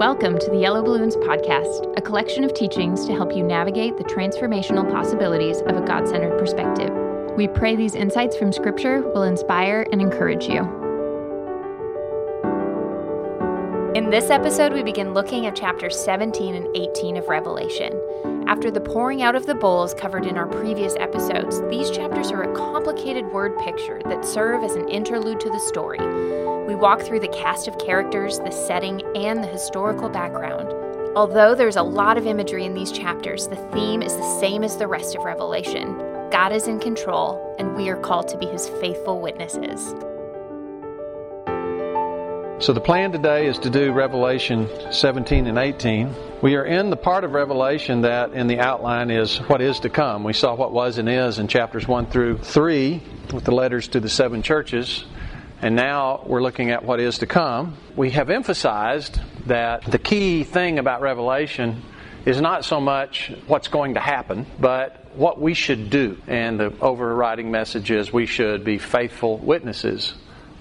Welcome to the Yellow Balloons Podcast, a collection of teachings to help you navigate the transformational possibilities of a God centered perspective. We pray these insights from Scripture will inspire and encourage you. In this episode, we begin looking at chapters 17 and 18 of Revelation. After the pouring out of the bowls covered in our previous episodes, these chapters are a complicated word picture that serve as an interlude to the story. We walk through the cast of characters, the setting, and the historical background. Although there's a lot of imagery in these chapters, the theme is the same as the rest of Revelation. God is in control, and we are called to be his faithful witnesses. So, the plan today is to do Revelation 17 and 18. We are in the part of Revelation that in the outline is what is to come. We saw what was and is in chapters 1 through 3 with the letters to the seven churches. And now we're looking at what is to come. We have emphasized that the key thing about Revelation is not so much what's going to happen, but what we should do. And the overriding message is we should be faithful witnesses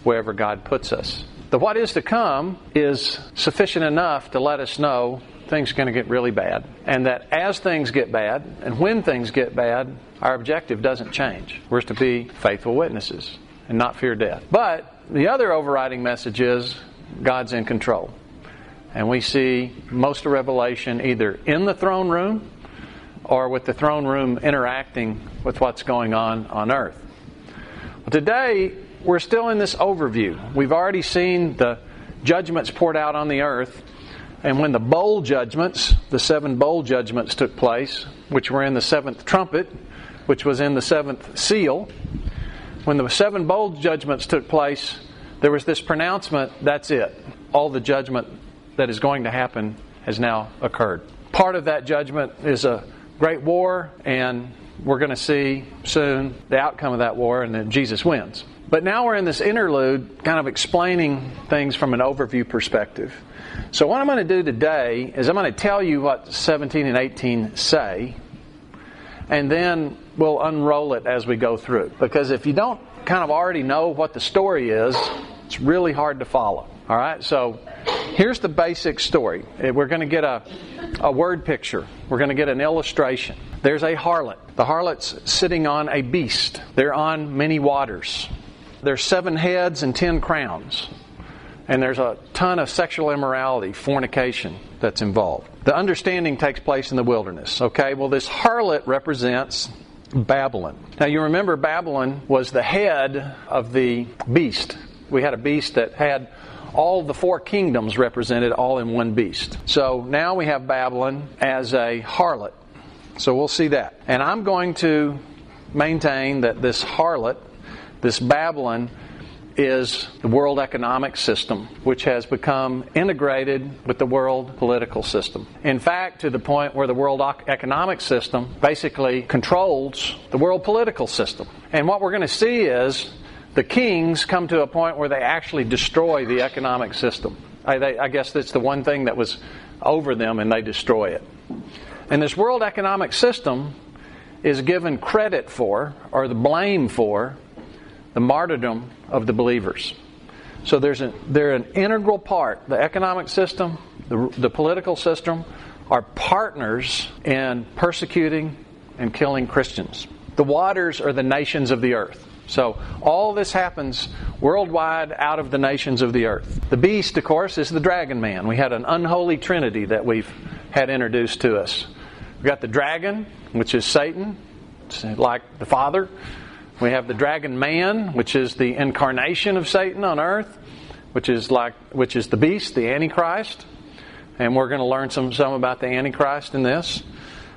wherever God puts us. The what is to come is sufficient enough to let us know things are going to get really bad. And that as things get bad, and when things get bad, our objective doesn't change. We're to be faithful witnesses and not fear death. But the other overriding message is God's in control. And we see most of Revelation either in the throne room or with the throne room interacting with what's going on on earth. Well, today, we're still in this overview. We've already seen the judgments poured out on the earth. And when the bowl judgments, the seven bowl judgments took place, which were in the seventh trumpet, which was in the seventh seal, when the seven bowl judgments took place, there was this pronouncement that's it. All the judgment that is going to happen has now occurred. Part of that judgment is a great war, and we're going to see soon the outcome of that war, and that Jesus wins. But now we're in this interlude, kind of explaining things from an overview perspective. So, what I'm going to do today is I'm going to tell you what 17 and 18 say, and then we'll unroll it as we go through. Because if you don't kind of already know what the story is, it's really hard to follow. All right, so here's the basic story. Eh, we're going to get a, a word picture, we're going to get an illustration. There's a harlot. The harlot's sitting on a beast, they're on many waters. There's seven heads and ten crowns. And there's a ton of sexual immorality, fornication that's involved. The understanding takes place in the wilderness. Okay, well, this harlot represents Babylon. Now, you remember Babylon was the head of the beast. We had a beast that had all the four kingdoms represented all in one beast. So now we have Babylon as a harlot. So we'll see that. And I'm going to maintain that this harlot this Babylon is the world economic system, which has become integrated with the world political system. In fact, to the point where the world economic system basically controls the world political system. And what we're going to see is the kings come to a point where they actually destroy the economic system. I, they, I guess that's the one thing that was over them, and they destroy it. And this world economic system is given credit for, or the blame for, the martyrdom of the believers. So there's they're an integral part. The economic system, the, the political system, are partners in persecuting and killing Christians. The waters are the nations of the earth. So all this happens worldwide out of the nations of the earth. The beast, of course, is the dragon man. We had an unholy trinity that we've had introduced to us. We've got the dragon, which is Satan, like the Father. We have the dragon man, which is the incarnation of Satan on earth, which is like which is the beast, the antichrist. And we're going to learn some some about the antichrist in this.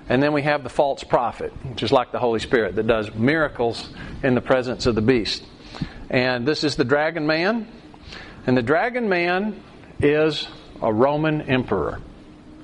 And then we have the false prophet, which is like the Holy Spirit that does miracles in the presence of the beast. And this is the dragon man. And the dragon man is a Roman emperor.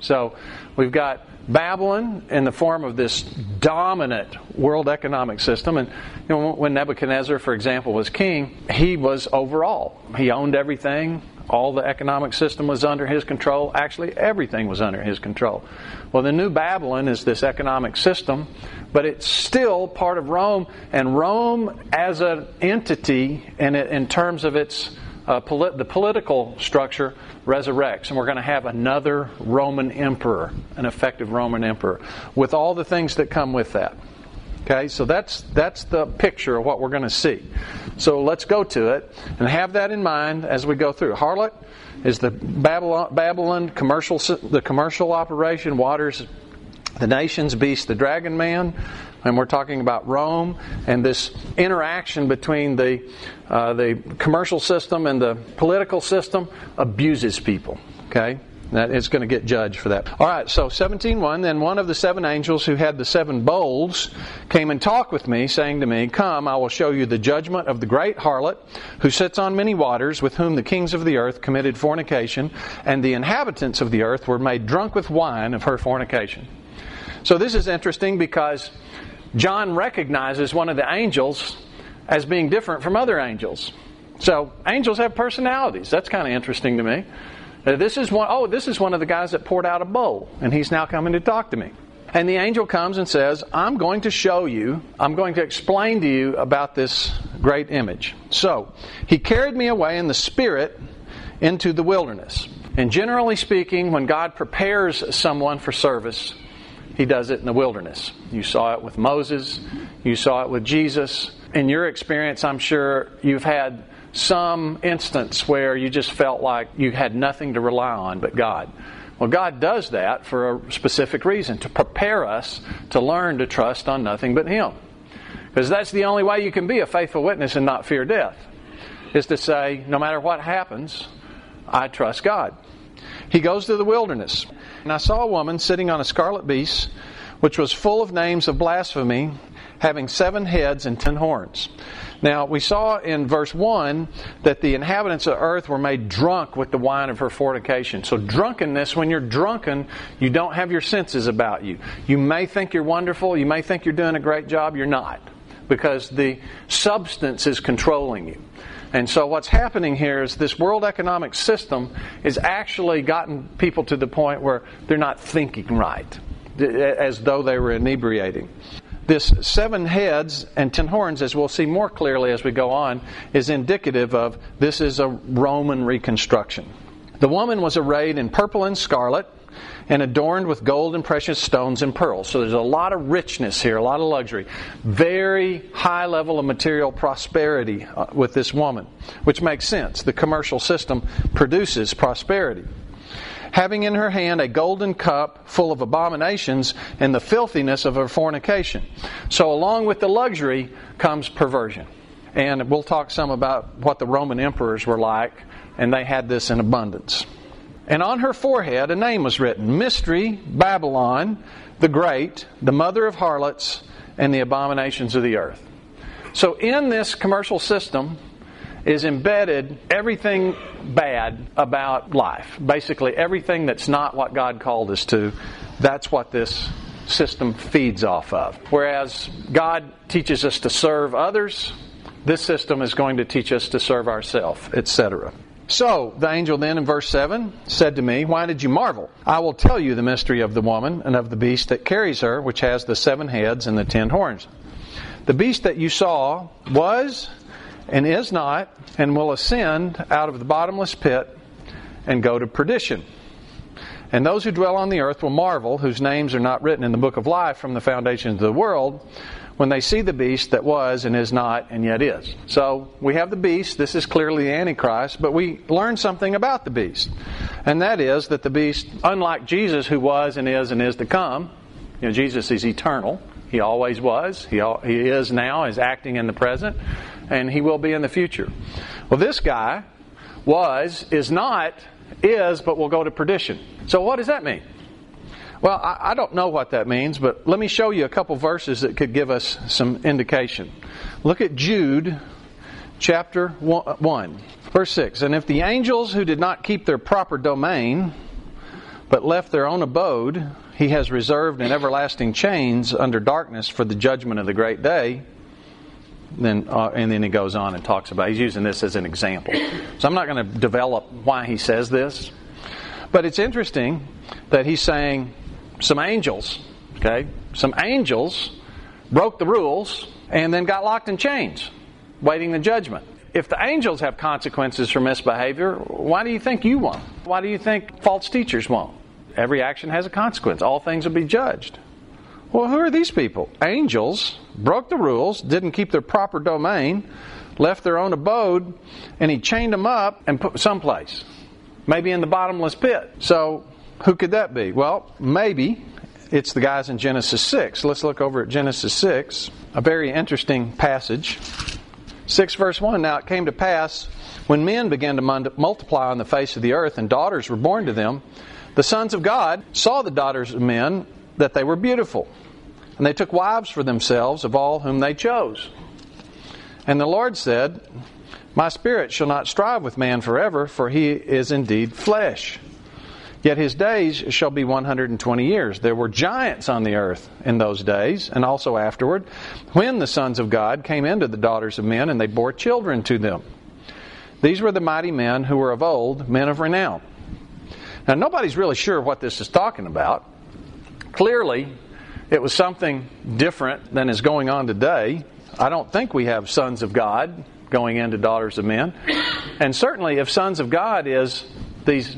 So we've got Babylon in the form of this dominant world economic system. And you know, when Nebuchadnezzar, for example, was king, he was overall. He owned everything. All the economic system was under his control. Actually, everything was under his control. Well, the new Babylon is this economic system, but it's still part of Rome. And Rome, as an entity, and in terms of its uh, polit- the political structure resurrects, and we're going to have another Roman emperor, an effective Roman emperor, with all the things that come with that. Okay, so that's that's the picture of what we're going to see. So let's go to it and have that in mind as we go through. Harlot is the Babylon, Babylon commercial the commercial operation. Waters the nations, beast, the dragon man, and we're talking about Rome and this interaction between the uh, the commercial system and the political system abuses people. Okay, that is going to get judged for that. All right, so 17.1, then one of the seven angels who had the seven bowls came and talked with me, saying to me, Come, I will show you the judgment of the great harlot who sits on many waters, with whom the kings of the earth committed fornication, and the inhabitants of the earth were made drunk with wine of her fornication. So this is interesting because John recognizes one of the angels as being different from other angels. So angels have personalities. That's kind of interesting to me. Uh, this is one, oh, this is one of the guys that poured out a bowl, and he's now coming to talk to me. And the angel comes and says, I'm going to show you, I'm going to explain to you about this great image. So, he carried me away in the Spirit into the wilderness. And generally speaking, when God prepares someone for service, he does it in the wilderness. You saw it with Moses, you saw it with Jesus. In your experience, I'm sure you've had some instance where you just felt like you had nothing to rely on but God. Well, God does that for a specific reason to prepare us to learn to trust on nothing but Him. Because that's the only way you can be a faithful witness and not fear death, is to say, no matter what happens, I trust God. He goes to the wilderness. And I saw a woman sitting on a scarlet beast, which was full of names of blasphemy, having seven heads and ten horns. Now, we saw in verse 1 that the inhabitants of earth were made drunk with the wine of her fornication. So, drunkenness, when you're drunken, you don't have your senses about you. You may think you're wonderful, you may think you're doing a great job, you're not, because the substance is controlling you. And so, what's happening here is this world economic system has actually gotten people to the point where they're not thinking right, as though they were inebriating. This seven heads and ten horns, as we'll see more clearly as we go on, is indicative of this is a Roman reconstruction. The woman was arrayed in purple and scarlet and adorned with gold and precious stones and pearls. So there's a lot of richness here, a lot of luxury. Very high level of material prosperity uh, with this woman, which makes sense. The commercial system produces prosperity having in her hand a golden cup full of abominations and the filthiness of her fornication. So, along with the luxury comes perversion. And we'll talk some about what the Roman emperors were like, and they had this in abundance. And on her forehead a name was written Mystery, Babylon, the Great, the mother of harlots, and the abominations of the earth. So, in this commercial system, is embedded everything bad about life. Basically, everything that's not what God called us to, that's what this system feeds off of. Whereas God teaches us to serve others, this system is going to teach us to serve ourselves, etc. So the angel then in verse 7 said to me, Why did you marvel? I will tell you the mystery of the woman and of the beast that carries her, which has the seven heads and the ten horns. The beast that you saw was and is not, and will ascend out of the bottomless pit and go to perdition. And those who dwell on the earth will marvel, whose names are not written in the book of life from the foundations of the world, when they see the beast that was and is not and yet is. So we have the beast. This is clearly the Antichrist, but we learn something about the beast. And that is that the beast, unlike Jesus, who was and is and is to come, you know, Jesus is eternal. He always was. He, he is now, is acting in the present and he will be in the future. Well, this guy was, is not, is, but will go to perdition. So, what does that mean? Well, I, I don't know what that means, but let me show you a couple verses that could give us some indication. Look at Jude chapter 1, verse 6. And if the angels who did not keep their proper domain, but left their own abode, he has reserved in everlasting chains under darkness for the judgment of the great day then uh, and then he goes on and talks about he's using this as an example so i'm not going to develop why he says this but it's interesting that he's saying some angels okay some angels broke the rules and then got locked in chains waiting the judgment if the angels have consequences for misbehavior, why do you think you won't? Why do you think false teachers won't? Every action has a consequence. All things will be judged. Well, who are these people? Angels broke the rules, didn't keep their proper domain, left their own abode, and he chained them up and put someplace. Maybe in the bottomless pit. So, who could that be? Well, maybe it's the guys in Genesis 6. Let's look over at Genesis 6, a very interesting passage. 6 verse 1 Now it came to pass when men began to multiply on the face of the earth and daughters were born to them, the sons of God saw the daughters of men that they were beautiful, and they took wives for themselves of all whom they chose. And the Lord said, My spirit shall not strive with man forever, for he is indeed flesh. Yet his days shall be 120 years. There were giants on the earth in those days, and also afterward, when the sons of God came into the daughters of men, and they bore children to them. These were the mighty men who were of old, men of renown. Now, nobody's really sure what this is talking about. Clearly, it was something different than is going on today. I don't think we have sons of God going into daughters of men. And certainly, if sons of God is these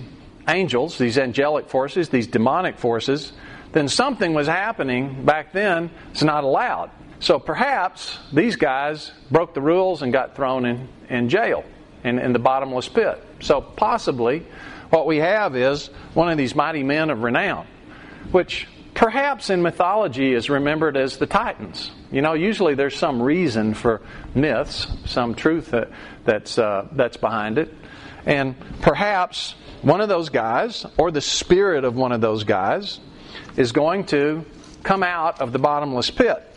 angels, these angelic forces, these demonic forces, then something was happening back then it's not allowed. So perhaps these guys broke the rules and got thrown in, in jail, in, in the bottomless pit. So possibly what we have is one of these mighty men of renown, which perhaps in mythology is remembered as the Titans. You know, usually there's some reason for myths, some truth that, that's, uh, that's behind it. And perhaps one of those guys, or the spirit of one of those guys, is going to come out of the bottomless pit.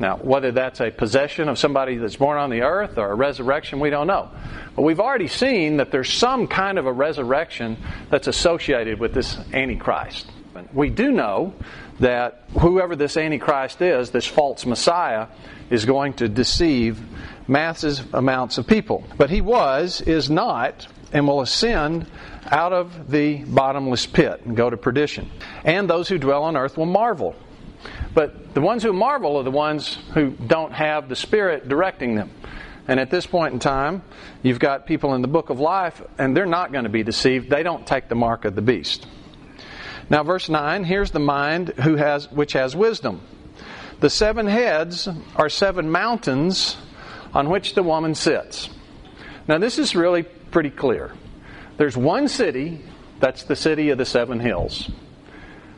Now, whether that's a possession of somebody that's born on the earth or a resurrection, we don't know. But we've already seen that there's some kind of a resurrection that's associated with this Antichrist. We do know that whoever this Antichrist is, this false Messiah, is going to deceive massive amounts of people. But he was, is not, and will ascend out of the bottomless pit and go to perdition. And those who dwell on earth will marvel. But the ones who marvel are the ones who don't have the Spirit directing them. And at this point in time, you've got people in the book of life, and they're not going to be deceived. They don't take the mark of the beast. Now, verse 9 here's the mind who has, which has wisdom. The seven heads are seven mountains on which the woman sits. Now, this is really pretty clear. There's one city, that's the city of the seven hills.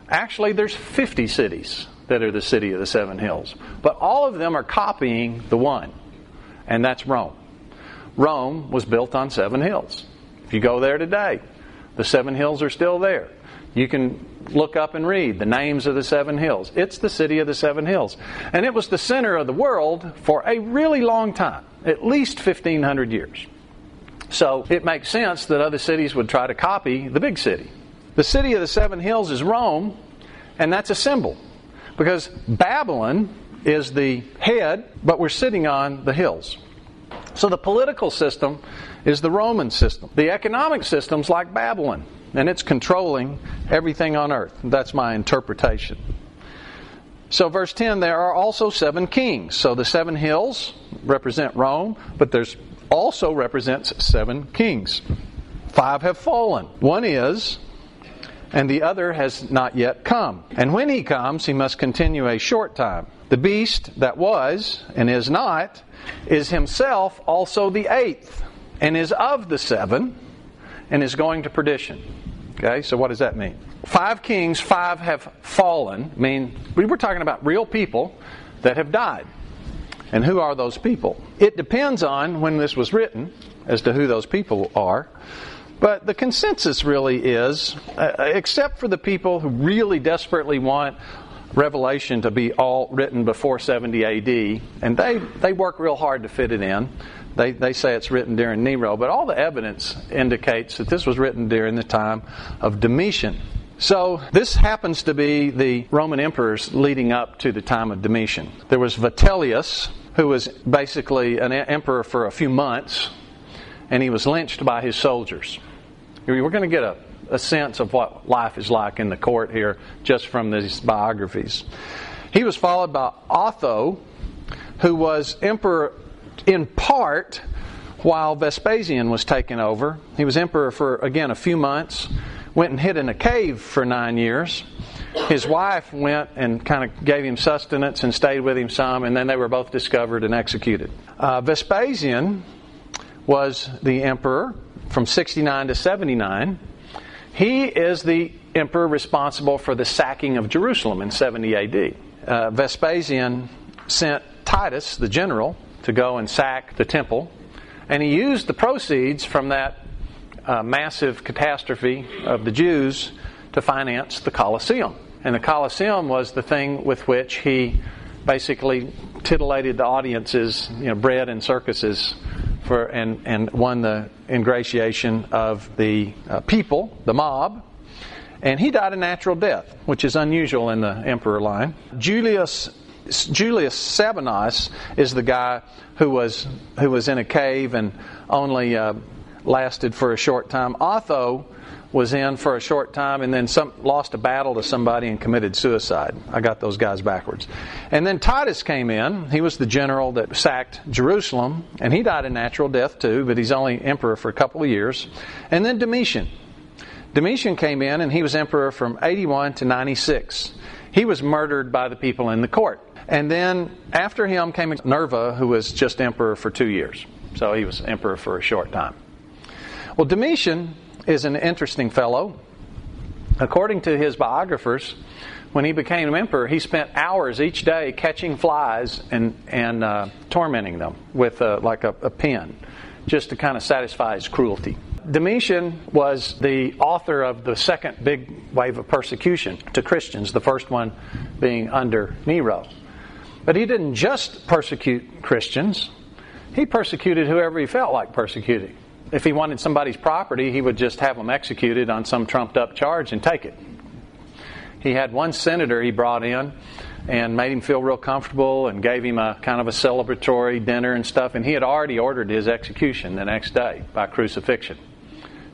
Actually, there's 50 cities that are the city of the seven hills. But all of them are copying the one, and that's Rome. Rome was built on seven hills. If you go there today, the seven hills are still there. You can look up and read the names of the seven hills. It's the city of the seven hills. And it was the center of the world for a really long time, at least 1,500 years. So it makes sense that other cities would try to copy the big city. The city of the seven hills is Rome, and that's a symbol because Babylon is the head, but we're sitting on the hills. So the political system is the Roman system. The economic system's like Babylon, and it's controlling everything on earth. That's my interpretation. So, verse 10 there are also seven kings. So, the seven hills represent Rome, but there's also represents seven kings. Five have fallen. One is, and the other has not yet come. And when he comes, he must continue a short time. The beast that was and is not is himself also the eighth, and is of the seven, and is going to perdition. Okay, so what does that mean? Five kings, five have fallen. I mean, we were talking about real people that have died. And who are those people? It depends on when this was written as to who those people are. But the consensus really is, uh, except for the people who really desperately want Revelation to be all written before 70 AD, and they, they work real hard to fit it in. They, they say it's written during Nero, but all the evidence indicates that this was written during the time of Domitian. So, this happens to be the Roman emperors leading up to the time of Domitian. There was Vitellius, who was basically an emperor for a few months, and he was lynched by his soldiers. We're going to get a, a sense of what life is like in the court here just from these biographies. He was followed by Otho, who was emperor in part while Vespasian was taking over. He was emperor for, again, a few months, went and hid in a cave for nine years. His wife went and kind of gave him sustenance and stayed with him some, and then they were both discovered and executed. Uh, Vespasian was the emperor from 69 to 79. He is the emperor responsible for the sacking of Jerusalem in 70 AD. Uh, Vespasian sent Titus, the general, to go and sack the temple, and he used the proceeds from that uh, massive catastrophe of the Jews to finance the Colosseum. And the Colosseum was the thing with which he basically titillated the audiences, you know, bread and circuses for and, and won the ingratiation of the uh, people, the mob. And he died a natural death, which is unusual in the emperor line. Julius Julius Sabinus is the guy who was who was in a cave and only uh, lasted for a short time. Otho was in for a short time and then some, lost a battle to somebody and committed suicide. I got those guys backwards. And then Titus came in. He was the general that sacked Jerusalem, and he died a natural death too, but he's only emperor for a couple of years. And then Domitian. Domitian came in and he was emperor from 81 to 96. He was murdered by the people in the court. And then after him came Nerva, who was just emperor for two years. So he was emperor for a short time. Well, Domitian is an interesting fellow. According to his biographers, when he became emperor, he spent hours each day catching flies and, and uh, tormenting them with uh, like a, a pin, just to kind of satisfy his cruelty. Domitian was the author of the second big wave of persecution to Christians, the first one being under Nero. But he didn't just persecute Christians, he persecuted whoever he felt like persecuting if he wanted somebody's property, he would just have them executed on some trumped up charge and take it. He had one senator he brought in and made him feel real comfortable and gave him a kind of a celebratory dinner and stuff, and he had already ordered his execution the next day by crucifixion.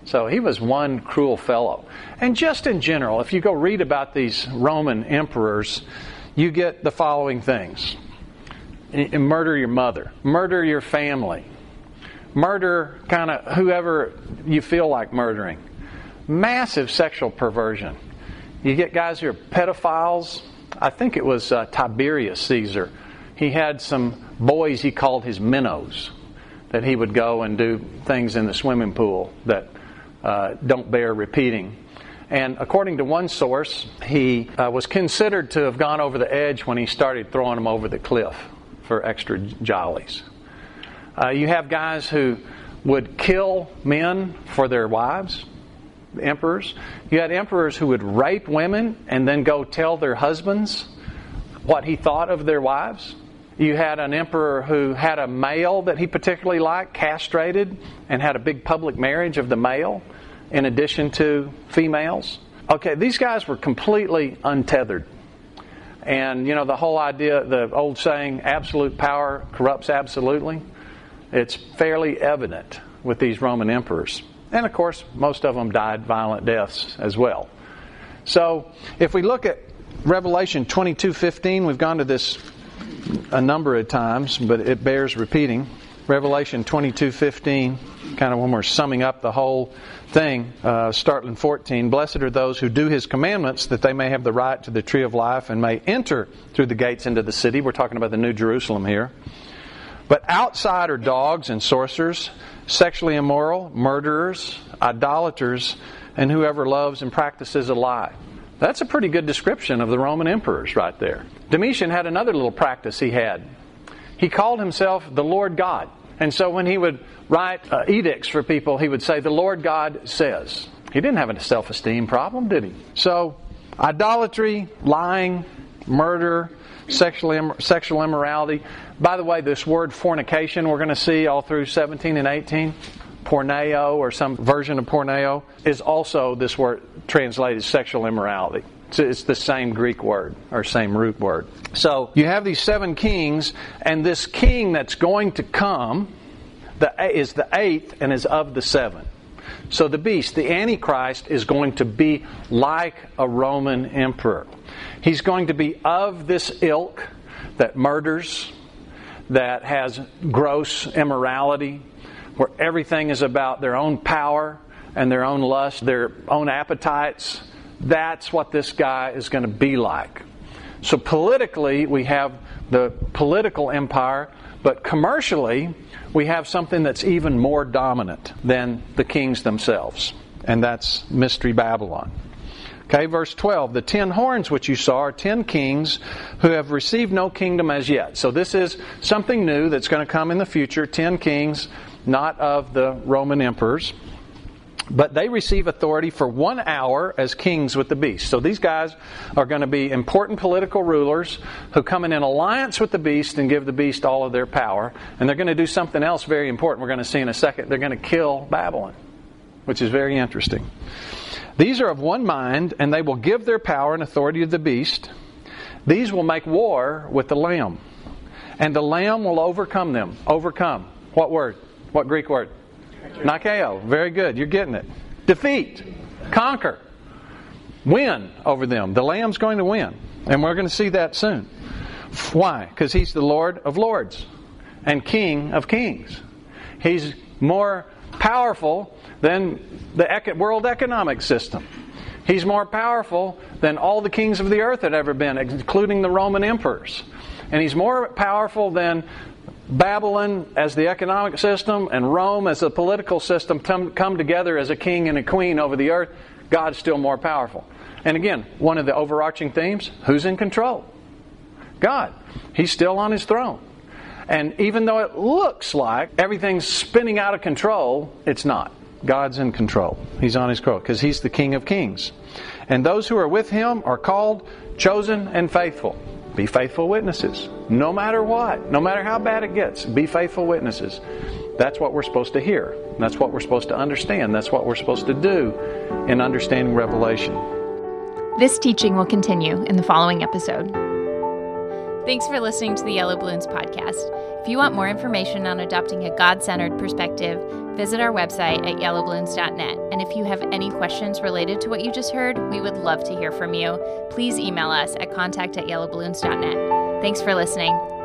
So he was one cruel fellow. And just in general, if you go read about these Roman emperors, you get the following things murder your mother, murder your family, murder kind of whoever you feel like murdering. Massive sexual perversion. You get guys who are pedophiles. I think it was uh, Tiberius Caesar. He had some boys he called his minnows that he would go and do things in the swimming pool that uh, don't bear repeating. And according to one source, he uh, was considered to have gone over the edge when he started throwing them over the cliff for extra jollies. Uh, you have guys who would kill men for their wives, emperors. You had emperors who would rape women and then go tell their husbands what he thought of their wives. You had an emperor who had a male that he particularly liked, castrated, and had a big public marriage of the male in addition to females. Okay, these guys were completely untethered. And, you know, the whole idea, the old saying, absolute power corrupts absolutely. It's fairly evident with these Roman emperors. And of course, most of them died violent deaths as well. So, if we look at Revelation 22:15, we've gone to this a number of times, but it bears repeating. Revelation 22:15, kind of when we're summing up the whole thing, uh, starting 14. Blessed are those who do His commandments, that they may have the right to the tree of life and may enter through the gates into the city. We're talking about the New Jerusalem here. But outside are dogs and sorcerers, sexually immoral, murderers, idolaters, and whoever loves and practices a lie. That's a pretty good description of the Roman emperors right there. Domitian had another little practice he had. He called himself the Lord God. And so when he would write uh, edicts for people, he would say, The Lord God says. He didn't have a self esteem problem, did he? So, idolatry, lying, murder, sexual, sexual immorality. By the way, this word fornication we're going to see all through 17 and 18, porneo or some version of porneo, is also this word translated sexual immorality. It's the same Greek word or same root word. So you have these seven kings, and this king that's going to come the, is the eighth and is of the seven. So the beast, the Antichrist, is going to be like a Roman emperor. He's going to be of this ilk that murders, that has gross immorality, where everything is about their own power and their own lust, their own appetites. That's what this guy is going to be like. So, politically, we have the political empire, but commercially, we have something that's even more dominant than the kings themselves, and that's Mystery Babylon. Okay, verse 12. The ten horns which you saw are ten kings who have received no kingdom as yet. So this is something new that's going to come in the future. Ten kings, not of the Roman emperors. But they receive authority for one hour as kings with the beast. So these guys are going to be important political rulers who come in an alliance with the beast and give the beast all of their power. And they're going to do something else very important we're going to see in a second. They're going to kill Babylon, which is very interesting. These are of one mind, and they will give their power and authority to the beast. These will make war with the Lamb, and the Lamb will overcome them. Overcome. What word? What Greek word? Nikeo. Very good. You're getting it. Defeat. Conquer. Win over them. The Lamb's going to win. And we're going to see that soon. Why? Because he's the Lord of lords and King of kings. He's more powerful than the world economic system. He's more powerful than all the kings of the earth had ever been, including the Roman emperors. And he's more powerful than Babylon as the economic system and Rome as the political system come, together as a king and a queen over the earth. God's still more powerful. And again, one of the overarching themes who's in control? God. He's still on his throne. And even though it looks like everything's spinning out of control, it's not. God's in control. He's on his throne because he's the King of Kings. And those who are with him are called, chosen, and faithful. Be faithful witnesses. No matter what, no matter how bad it gets, be faithful witnesses. That's what we're supposed to hear. That's what we're supposed to understand. That's what we're supposed to do in understanding Revelation. This teaching will continue in the following episode. Thanks for listening to the Yellow Balloons podcast. If you want more information on adopting a God centered perspective, visit our website at yellowballoons.net. And if you have any questions related to what you just heard, we would love to hear from you. Please email us at contact at yellowballoons.net. Thanks for listening.